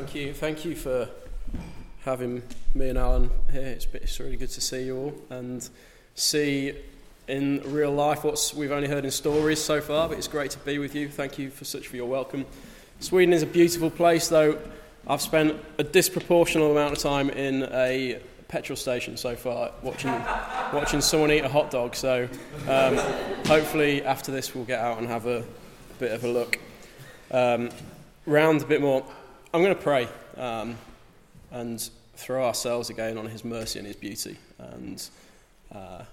thank you. Thank you for having me and Alan here. It's, it's really good to see you all and see in real life what we've only heard in stories so far, but it's great to be with you. Thank you for such for your welcome. Sweden is a beautiful place, though. I've spent a disproportionate amount of time in a petrol station so far, watching watching someone eat a hot dog. So um, hopefully after this we'll get out and have a bit of a look um, round a bit more. I'm going to pray um, and throw ourselves again on His mercy and His beauty and uh,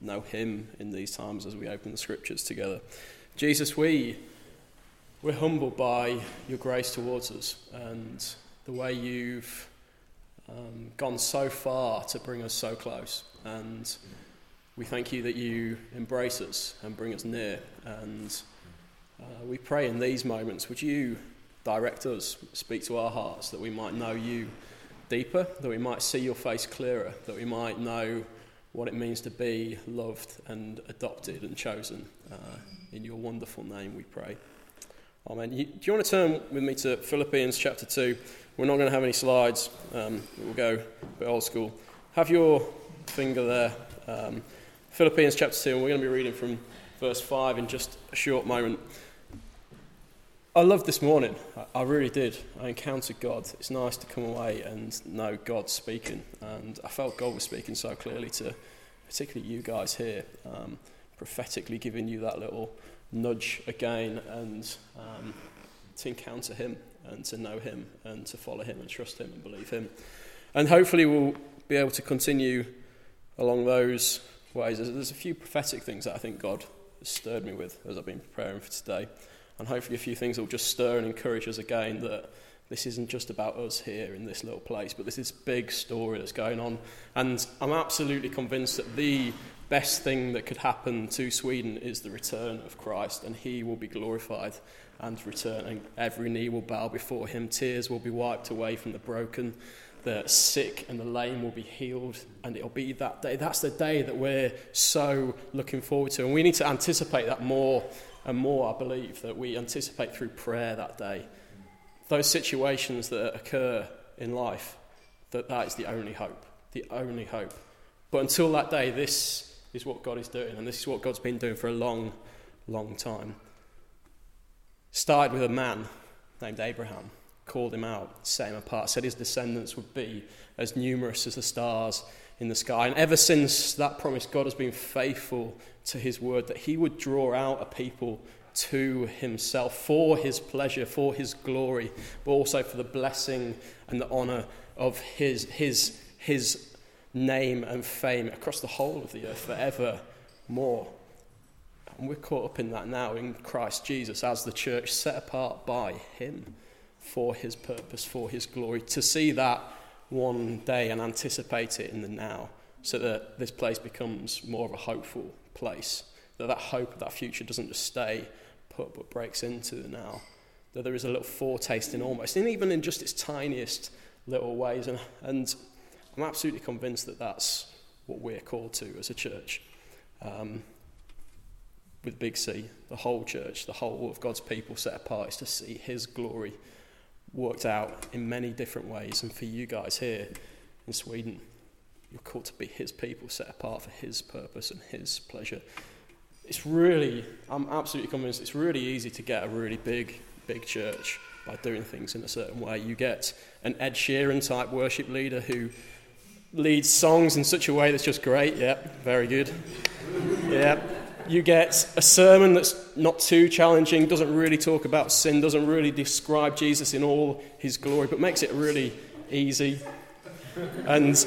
know Him in these times as we open the Scriptures together. Jesus, we we're humbled by your grace towards us and the way you've um, gone so far to bring us so close. And we thank you that you embrace us and bring us near. And uh, we pray in these moments, would you direct us, speak to our hearts, that we might know you deeper, that we might see your face clearer, that we might know what it means to be loved and adopted and chosen. Uh, in your wonderful name we pray. Amen. do you want to turn with me to Philippians chapter 2? We're not going to have any slides. Um, we'll go a bit old school. Have your finger there. Um, Philippians chapter 2, and we're going to be reading from verse 5 in just a short moment. I loved this morning. I, really did. I encountered God. It's nice to come away and know God speaking. And I felt God was speaking so clearly to particularly you guys here, um, prophetically giving you that little nudge again and um, to encounter Him and to know Him and to follow Him and trust Him and believe Him. And hopefully, we'll be able to continue along those ways. There's, there's a few prophetic things that I think God has stirred me with as I've been preparing for today. And hopefully, a few things will just stir and encourage us again that this isn't just about us here in this little place, but this is big story that's going on. And I'm absolutely convinced that the best thing that could happen to Sweden is the return of Christ, and he will be glorified and return, and every knee will bow before him. Tears will be wiped away from the broken, the sick and the lame will be healed, and it'll be that day. That's the day that we're so looking forward to, and we need to anticipate that more and more. I believe that we anticipate through prayer that day. Those situations that occur in life, that that is the only hope, the only hope. But until that day, this is what God is doing, and this is what God's been doing for a long, long time started with a man named Abraham, called him out, set him apart, said his descendants would be as numerous as the stars in the sky. And ever since that promise, God has been faithful to his word that he would draw out a people to himself for his pleasure, for his glory, but also for the blessing and the honor of his, his, his name and fame across the whole of the earth forever more. And we're caught up in that now in Christ Jesus as the church set apart by Him for His purpose, for His glory. To see that one day and anticipate it in the now so that this place becomes more of a hopeful place. That that hope of that future doesn't just stay put but breaks into the now. That there is a little foretaste in almost, and even in just its tiniest little ways. And, and I'm absolutely convinced that that's what we're called to as a church. Um, with Big C, the whole church, the whole of God's people set apart is to see His glory worked out in many different ways. And for you guys here in Sweden, you're called to be His people set apart for His purpose and His pleasure. It's really, I'm absolutely convinced it's really easy to get a really big, big church by doing things in a certain way. You get an Ed Sheeran type worship leader who leads songs in such a way that's just great. Yep, very good. Yeah you get a sermon that's not too challenging, doesn't really talk about sin, doesn't really describe Jesus in all his glory, but makes it really easy. And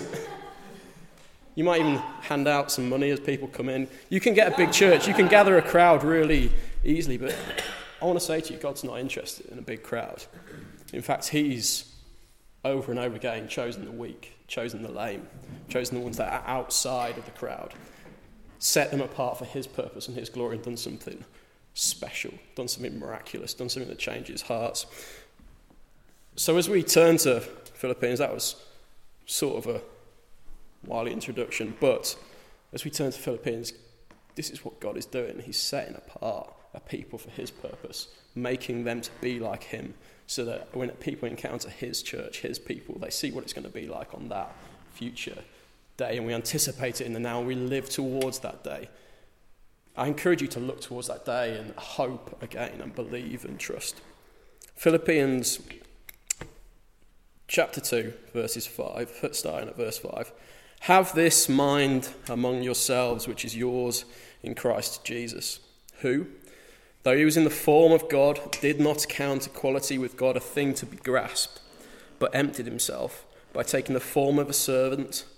you might even hand out some money as people come in. You can get a big church, you can gather a crowd really easily, but I want to say to you, God's not interested in a big crowd. In fact, He's over and over again chosen the weak, chosen the lame, chosen the ones that are outside of the crowd set them apart for His purpose and His glory, and done something special, done something miraculous, done something that changes hearts. So, as we turn to Philippians, that was sort of a wily introduction, but as we turn to Philippians, this is what God is doing. He's setting apart a people for His purpose making them to be like him, so that when people encounter his church, his people, they see what it's going to be like on that future day, and we anticipate it in the now, and we live towards that day. I encourage you to look towards that day and hope again and believe and trust. Philippians chapter 2, verses 5, starting at verse 5. Have this mind among yourselves, which is yours in Christ Jesus, who, though he was in the form of God, did not count equality with God a thing to be grasped, but emptied himself by taking the form of a servant,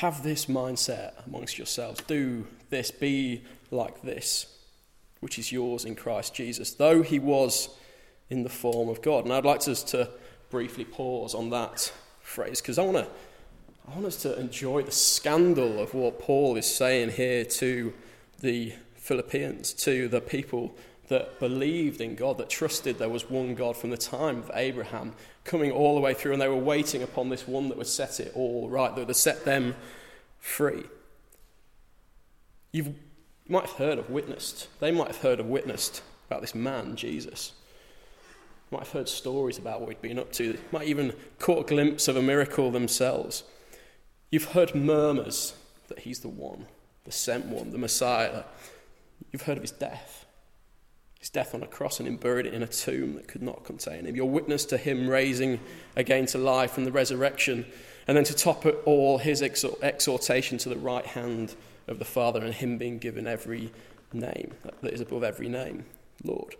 Have this mindset amongst yourselves. Do this, be like this, which is yours in Christ Jesus, though he was in the form of God. And I'd like us to briefly pause on that phrase because I want to. I want us to enjoy the scandal of what Paul is saying here to the Philippians, to the people that believed in God, that trusted there was one God from the time of Abraham, coming all the way through, and they were waiting upon this one that would set it all right, that would set them free. You've, you might have heard of witnessed, they might have heard of witnessed about this man, Jesus. You might have heard stories about what he'd been up to, might even caught a glimpse of a miracle themselves. You've heard murmurs that he's the one, the sent one, the Messiah. You've heard of his death his death on a cross and him buried in a tomb that could not contain him. Your witness to him raising again to life and the resurrection. And then to top it all, his exhortation to the right hand of the Father and him being given every name that is above every name, Lord.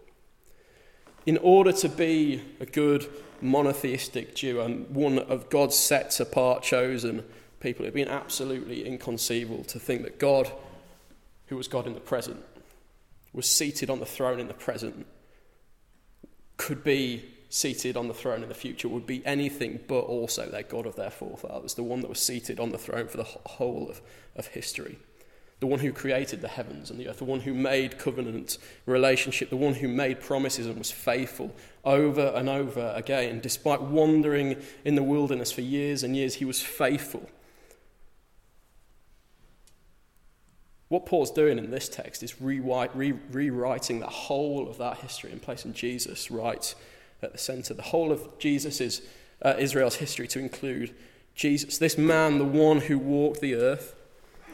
In order to be a good monotheistic Jew and one of God's set apart, chosen people, it would been absolutely inconceivable to think that God, who was God in the present, was seated on the throne in the present could be seated on the throne in the future would be anything but also their God of their forefathers, the one that was seated on the throne for the whole of, of history, the one who created the heavens and the earth, the one who made covenant relationship, the one who made promises and was faithful over and over again. Despite wandering in the wilderness for years and years, he was faithful What Paul's doing in this text is rewriting the whole of that history and placing Jesus right at the center. The whole of Jesus' uh, Israel's history to include Jesus, this man, the one who walked the earth.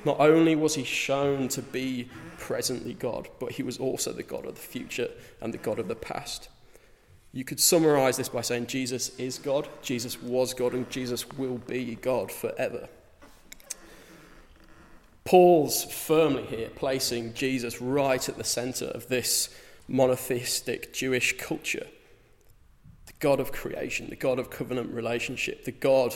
Not only was he shown to be presently God, but he was also the God of the future and the God of the past. You could summarize this by saying Jesus is God, Jesus was God, and Jesus will be God forever. Paul's firmly here placing Jesus right at the center of this monotheistic Jewish culture. The God of creation, the God of covenant relationship, the God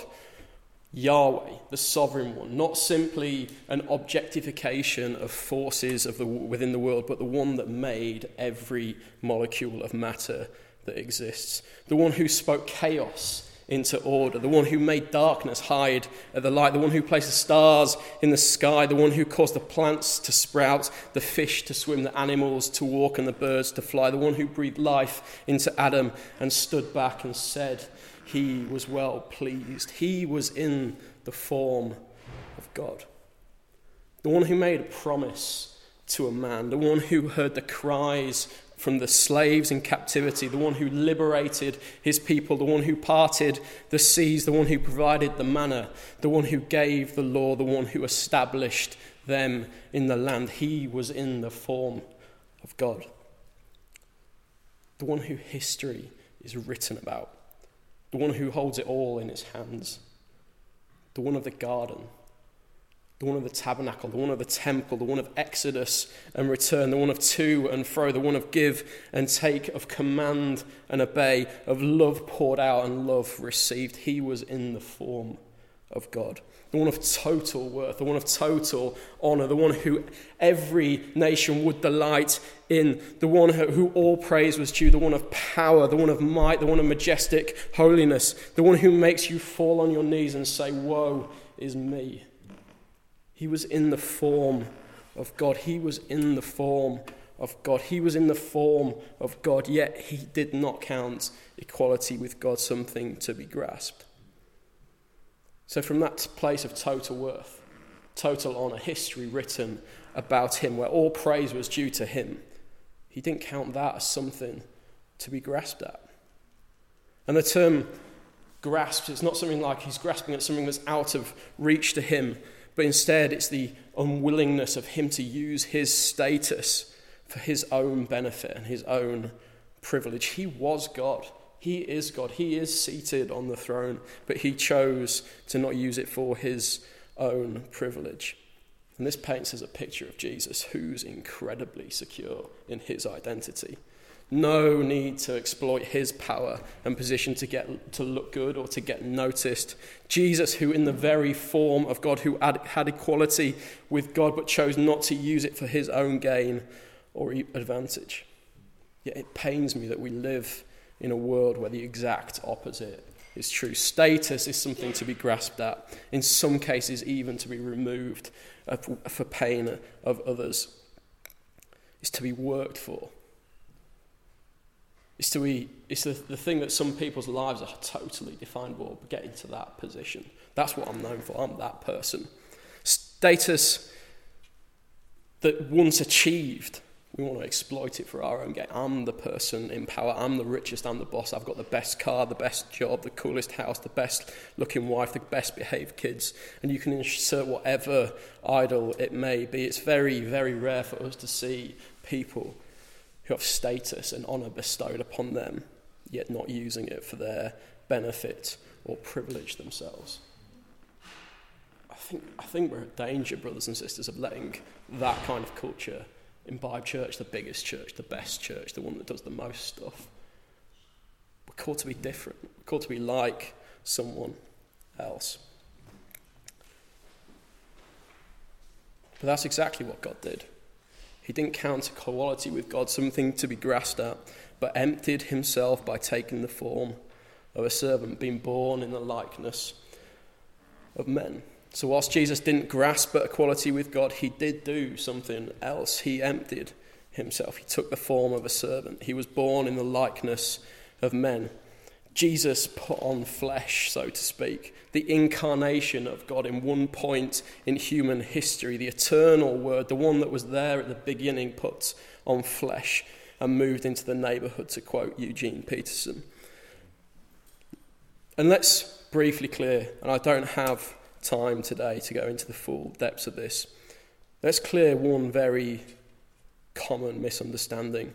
Yahweh, the sovereign one, not simply an objectification of forces of the, within the world, but the one that made every molecule of matter that exists, the one who spoke chaos into order, the one who made darkness hide at the light, the one who placed the stars in the sky, the one who caused the plants to sprout, the fish to swim, the animals to walk, and the birds to fly, the one who breathed life into Adam and stood back and said he was well pleased. He was in the form of God. The one who made a promise to a man, the one who heard the cries from the slaves in captivity, the one who liberated his people, the one who parted the seas, the one who provided the manna, the one who gave the law, the one who established them in the land. He was in the form of God. The one who history is written about, the one who holds it all in his hands, the one of the garden the one of the tabernacle, the one of the temple, the one of exodus and return, the one of to and fro, the one of give and take, of command and obey, of love poured out and love received. He was in the form of God, the one of total worth, the one of total honour, the one who every nation would delight in, the one who all praise was due, the one of power, the one of might, the one of majestic holiness, the one who makes you fall on your knees and say, Woe is me. He was in the form of God. He was in the form of God. He was in the form of God, yet he did not count equality with God something to be grasped. So, from that place of total worth, total honour, history written about him, where all praise was due to him, he didn't count that as something to be grasped at. And the term grasped, it's not something like he's grasping at something that's out of reach to him, but instead it's the unwillingness of him to use his status for his own benefit and his own privilege. He was God. He is God. He is seated on the throne, but he chose to not use it for his own privilege. And this paints us a picture of Jesus who's incredibly secure in his identity. No need to exploit his power and position to get to look good or to get noticed. Jesus, who in the very form of God, who had, had equality with God but chose not to use it for his own gain or advantage. Yet it pains me that we live in a world where the exact opposite is true. Status is something to be grasped at, in some cases, even to be removed for pain of others. is to be worked for. It's, to be, it's the, the thing that some people's lives are totally defined by getting to that position. That's what I'm known for. I'm that person. Status that once achieved we want to exploit it for our own gain. I'm the person in power. I'm the richest. I'm the boss. I've got the best car, the best job, the coolest house, the best looking wife, the best behaved kids. And you can insert whatever idol it may be. It's very, very rare for us to see people who have status and honour bestowed upon them, yet not using it for their benefit or privilege themselves. I think, I think we're in danger, brothers and sisters, of letting that kind of culture imbibe church, the biggest church, the best church, the one that does the most stuff. We're called to be different. We're called to be like someone else. But that's exactly what God did. He didn't count equality with God something to be grasped at, but emptied himself by taking the form of a servant, being born in the likeness of men. So, whilst Jesus didn't grasp at equality with God, he did do something else. He emptied himself. He took the form of a servant. He was born in the likeness of men. Jesus put on flesh, so to speak, the incarnation of God in one point in human history, the eternal Word, the one that was there at the beginning, put on flesh and moved into the neighbourhood, to quote Eugene Peterson. And let's briefly clear, and I don't have time today to go into the full depths of this. Let's clear one very common misunderstanding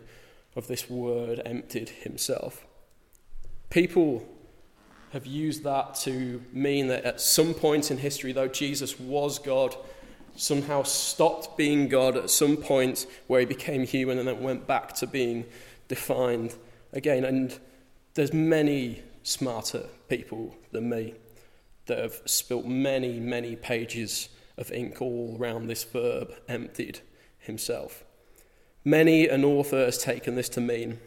of this word emptied himself. People have used that to mean that at some point in history, though Jesus was God, somehow stopped being God at some point where he became human and then went back to being defined again. And there's many smarter people than me that have spilt many, many pages of ink all around this verb, emptied himself. Many an author has taken this to mean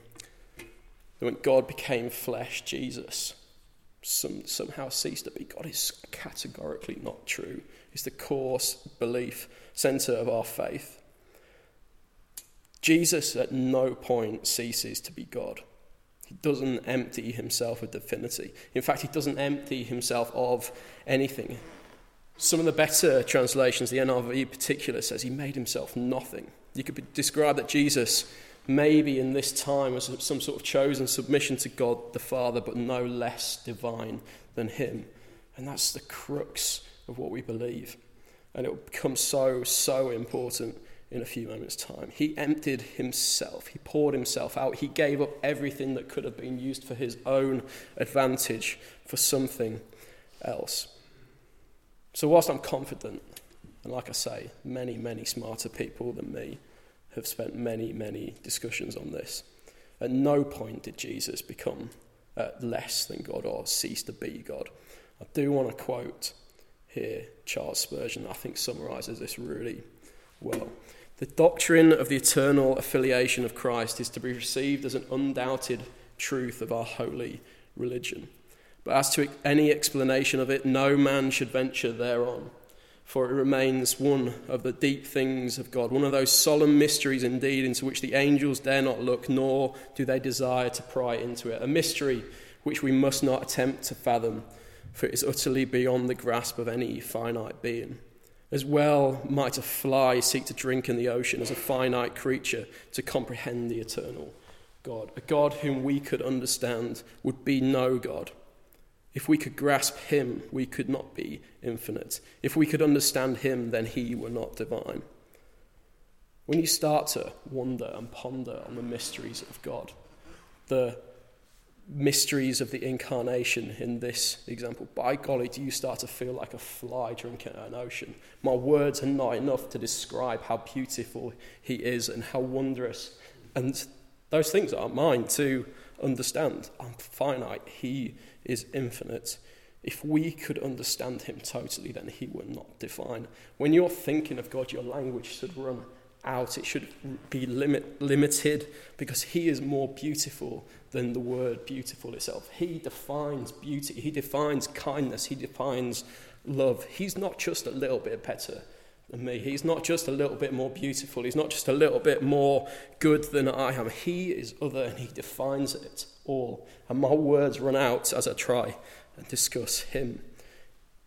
that when God became flesh, Jesus some, somehow ceased to be God is categorically not true. It's the course belief centre of our faith. Jesus at no point ceases to be God. He doesn't empty himself of divinity. In fact, he doesn't empty himself of anything. Some of the better translations, the NIV in particular, says he made himself nothing. You could describe that Jesus, maybe in this time, as some sort of chosen submission to God the Father, but no less divine than him. And that's the crux of what we believe. And it will become so, so important in a few moments' time. He emptied himself, he poured himself out, he gave up everything that could have been used for his own advantage for something else. So, whilst I'm confident, and like I say, many, many smarter people than me have spent many, many discussions on this, at no point did Jesus become uh, less than God or cease to be God. I do want to quote here, Charles Spurgeon, I think, summarizes this really well. The doctrine of the eternal filiation of Christ is to be received as an undoubted truth of our holy religion. But as to any explanation of it, no man should venture thereon, for it remains one of the deep things of God, one of those solemn mysteries indeed into which the angels dare not look, nor do they desire to pry into it. A mystery which we must not attempt to fathom, for it is utterly beyond the grasp of any finite being. As well might a fly seek to drink in the ocean as a finite creature to comprehend the eternal God. A God whom we could understand would be no God. If we could grasp him, we could not be infinite. If we could understand him, then he were not divine. When you start to wonder and ponder on the mysteries of God, the mysteries of the incarnation in this example, by golly, do you start to feel like a fly drinking an ocean? My words are not enough to describe how beautiful he is and how wondrous. And those things aren't mine to understand. I'm finite. He is infinite. If we could understand him totally, then he would not define. When you're thinking of God, your language should run out. It should be limit, limited because he is more beautiful than the word beautiful itself. He defines beauty, he defines kindness, he defines love. He's not just a little bit better than me. He's not just a little bit more beautiful. He's not just a little bit more good than I am. He is other and he defines it all. And my words run out as I try and discuss him.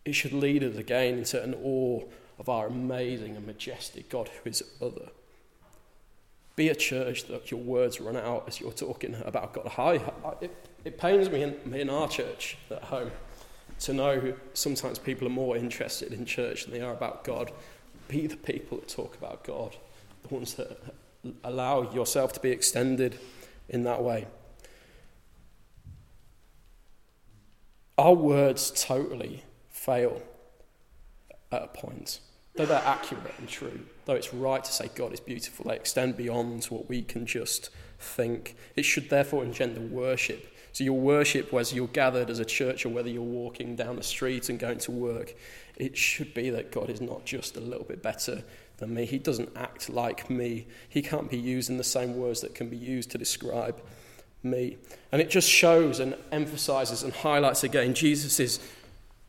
It should lead us again into an awe of our amazing and majestic God who is other. Be a church that your words run out as you're talking about God. Hi, it, it pains me in, me in our church at home to know sometimes people are more interested in church than they are about God. Be the people that talk about God, the ones that allow yourself to be extended in that way. Our words totally fail at a point. Though they're accurate and true, though it's right to say God is beautiful, they extend beyond what we can just think. It should therefore engender worship. So, your worship, whether you're gathered as a church or whether you're walking down the street and going to work, it should be that God is not just a little bit better than me. He doesn't act like me. He can't be used in the same words that can be used to describe me. And it just shows and emphasizes and highlights again Jesus'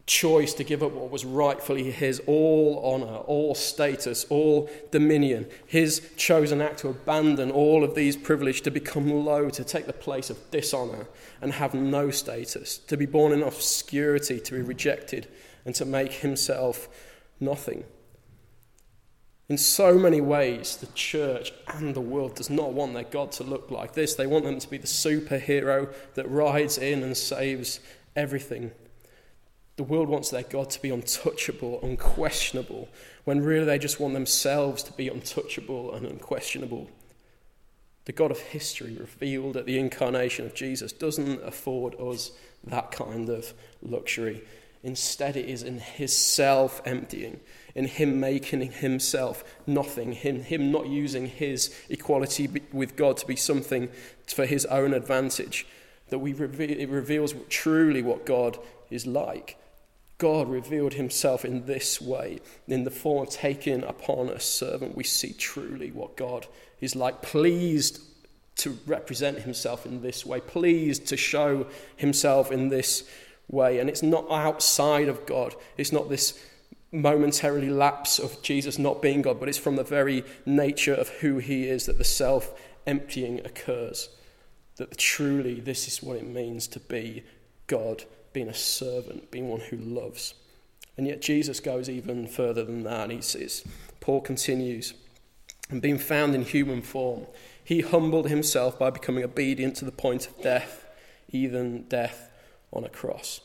choice to give up what was rightfully his all honor, all status, all dominion, his chosen act to abandon all of these privileges, to become low, to take the place of dishonor and have no status, to be born in obscurity, to be rejected, and to make himself nothing. In so many ways, the church and the world does not want their God to look like this. They want them to be the superhero that rides in and saves everything. The world wants their God to be untouchable, unquestionable, when really they just want themselves to be untouchable and unquestionable. The God of history, revealed at the incarnation of Jesus, doesn't afford us that kind of luxury. Instead, it is in his self emptying, in him making himself nothing, in him not using his equality with God to be something for his own advantage, that we reveal, it reveals truly what God is like. God revealed himself in this way, in the form of taking upon a servant. We see truly what God is like, pleased to represent himself in this way, pleased to show himself in this way. And it's not outside of God, it's not this momentarily lapse of Jesus not being God, but it's from the very nature of who he is that the self emptying occurs. That truly this is what it means to be God being a servant, being one who loves. And yet Jesus goes even further than that. He says, Paul continues, and being found in human form, he humbled himself by becoming obedient to the point of death, even death on a cross.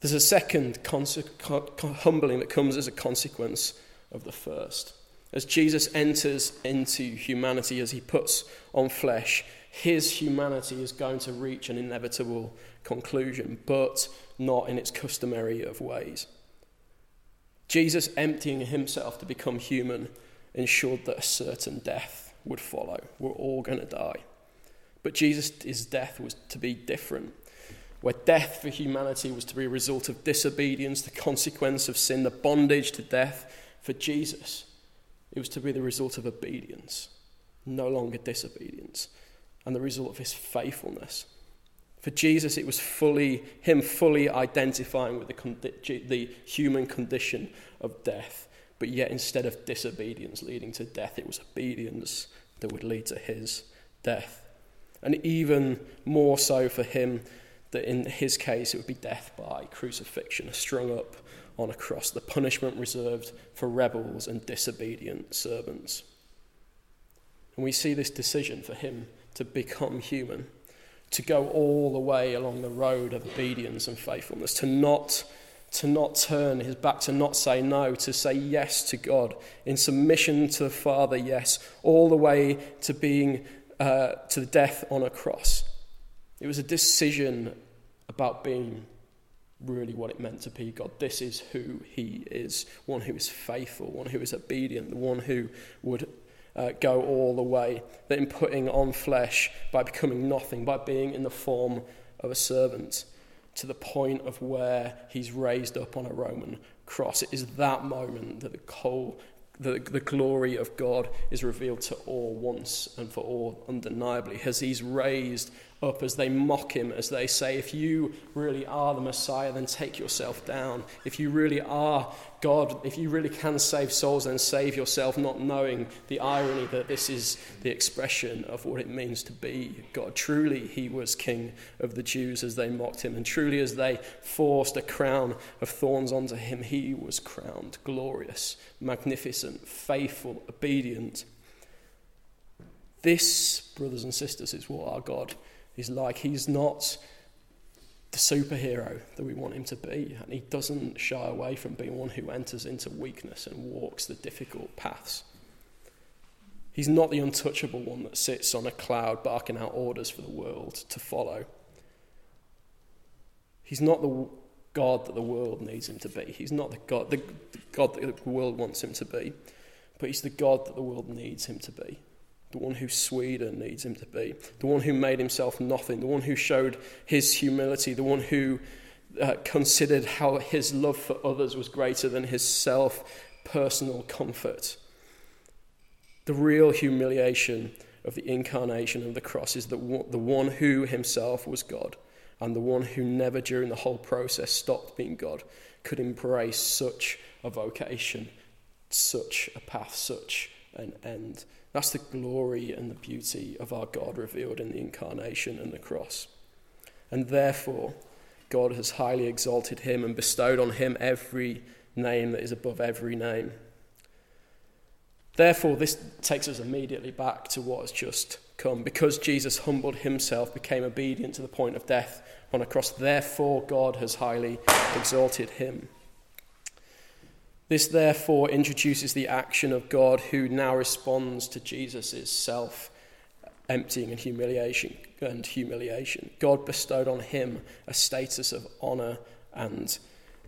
There's a second humbling that comes as a consequence of the first. As Jesus enters into humanity, as he puts on flesh, his humanity is going to reach an inevitable conclusion, but not in its customary of ways. Jesus emptying himself to become human ensured that a certain death would follow. We're all going to die. But Jesus' death was to be different. where death for humanity was to be a result of disobedience, the consequence of sin, the bondage to death for Jesus. It was to be the result of obedience, no longer disobedience, and the result of his faithfulness. For Jesus, it was fully him fully identifying with the, condi- the human condition of death, but yet instead of disobedience leading to death, it was obedience that would lead to his death. And even more so for him, that in his case it would be death by crucifixion, strung up on a cross, the punishment reserved for rebels and disobedient servants. And we see this decision for him to become human, to go all the way along the road of obedience and faithfulness, to not, to not turn his back, to not say no, to say yes to God, in submission to the Father, yes, all the way to being uh, to the death on a cross. It was a decision about being really what it meant to be God. This is who He is one who is faithful, one who is obedient, the one who would uh, go all the way. That in putting on flesh, by becoming nothing, by being in the form of a servant, to the point of where He's raised up on a Roman cross. It is that moment that the whole the, the glory of God is revealed to all once and for all, undeniably, as he's raised up, as they mock him, as they say, If you really are the Messiah, then take yourself down. If you really are God, if you really can save souls, then save yourself, not knowing the irony that this is the expression of what it means to be God. Truly, he was King of the Jews as they mocked him, and truly, as they forced a crown of thorns onto him, he was crowned glorious, magnificent, faithful, obedient. This, brothers and sisters, is what our God is like. He's not the superhero that we want him to be. And he doesn't shy away from being one who enters into weakness and walks the difficult paths. He's not the untouchable one that sits on a cloud barking out orders for the world to follow. He's not the God that the world needs him to be. He's not the God, the God that the world wants him to be, but he's the God that the world needs him to be the one who Sweden needs him to be, the one who made himself nothing, the one who showed his humility, the one who uh, considered how his love for others was greater than his self personal comfort. The real humiliation of the incarnation of the cross is that the one who himself was God and the one who never during the whole process stopped being God could embrace such a vocation, such a path, such an end. That's the glory and the beauty of our God revealed in the incarnation and the cross. And therefore, God has highly exalted him and bestowed on him every name that is above every name. Therefore, this takes us immediately back to what has just come. Because Jesus humbled himself, became obedient to the point of death on a cross, therefore, God has highly exalted him. This, therefore, introduces the action of God who now responds to Jesus' self emptying and humiliation and humiliation. God bestowed on him a status of honor and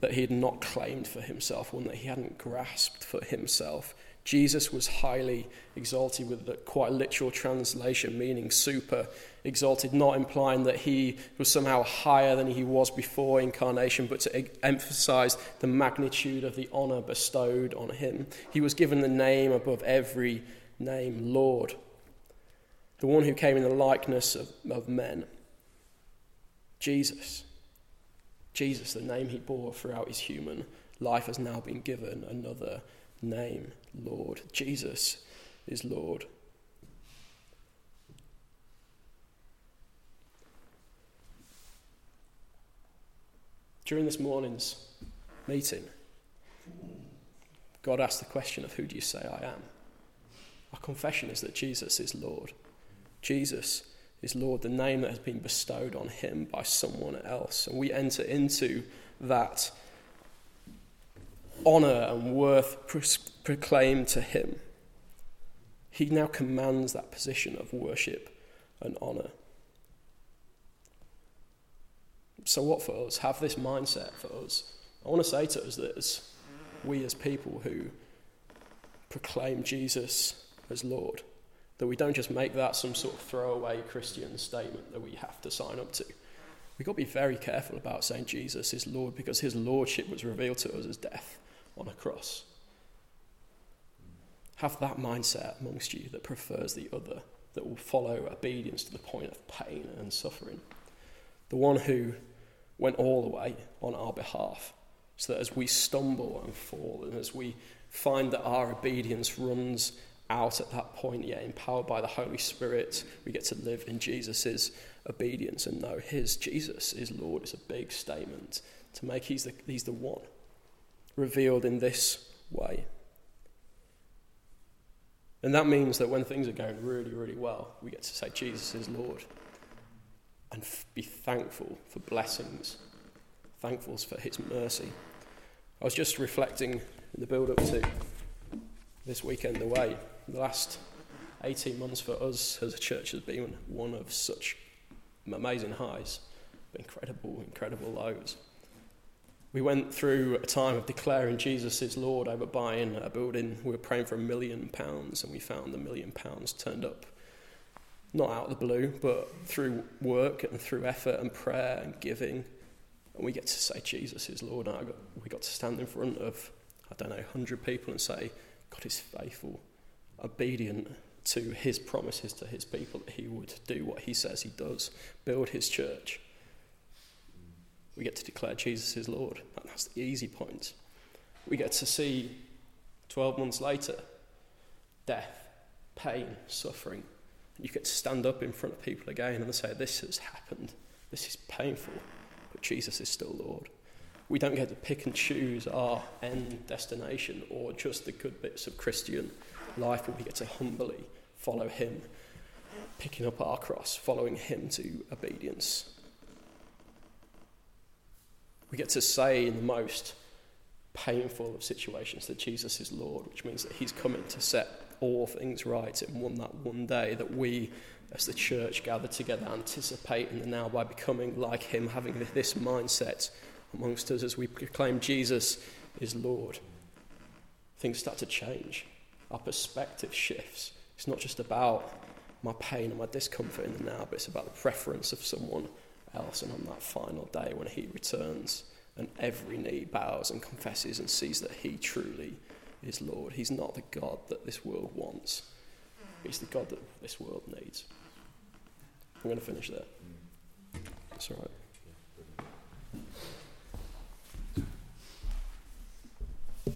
that he had not claimed for himself, one that he hadn't grasped for himself. Jesus was highly exalted with the quite literal translation, meaning super exalted, not implying that he was somehow higher than he was before incarnation, but to emphasize the magnitude of the honor bestowed on him. He was given the name above every name, Lord, the one who came in the likeness of, of men. Jesus. Jesus, the name he bore throughout his human life, has now been given another name, Lord. Jesus is Lord. During this morning's meeting, God asked the question of who do you say I am? Our confession is that Jesus is Lord. Jesus is Lord, the name that has been bestowed on him by someone else. And we enter into that honour and worth proclaimed to him. He now commands that position of worship and honour. So, what for us? Have this mindset for us. I want to say to us that as we, as people who proclaim Jesus as Lord, that we don't just make that some sort of throwaway Christian statement that we have to sign up to. we've got to be very careful about saying Jesus is Lord because his lordship was revealed to us as death on a cross. Have that mindset amongst you that prefers the other, that will follow obedience to the point of pain and suffering. The one who went all the way on our behalf, so that as we stumble and fall, and as we find that our obedience runs out at that point, yet empowered by the Holy Spirit, we get to live in Jesus' obedience and know his Jesus is Lord. It's a big statement to make he's the, he's the one revealed in this way. And that means that when things are going really, really well, we get to say, Jesus is Lord. And f- be thankful for blessings, thankful for his mercy. I was just reflecting in the build up to this weekend away. The last 18 months for us as a church has been one of such amazing highs, incredible, incredible lows. We went through a time of declaring Jesus is Lord over buying a building. We were praying for a million pounds, and we found the million pounds turned up. Not out of the blue, but through work and through effort and prayer and giving. And we get to say Jesus is Lord. And got, we got to stand in front of, I don't know, 100 people and say, God is faithful, obedient to his promises to his people that he would do what he says he does, build his church we get to declare Jesus is Lord. And that's the easy point. We get to see 12 months later death, pain, suffering. And you get to stand up in front of people again and say, This has happened. This is painful. But Jesus is still Lord. We don't get to pick and choose our end destination or just the good bits of Christian life, we get to humbly follow Him, picking up our cross, following Him to obedience we get to say in the most painful of situations that Jesus is Lord, which means that He's coming to set all things right in one that one day that we as the church gather together anticipate in the now by becoming like him having this mindset amongst us as we proclaim Jesus is Lord. Things start to change. Our perspective shifts. It's not just about my pain and my discomfort in the now but it's about the preference of someone else. And on that final day when he returns and every knee bows and confesses and sees that he truly is Lord, he's not the God that this world wants, he's the God that this world needs. I'm going to finish there. That's all right.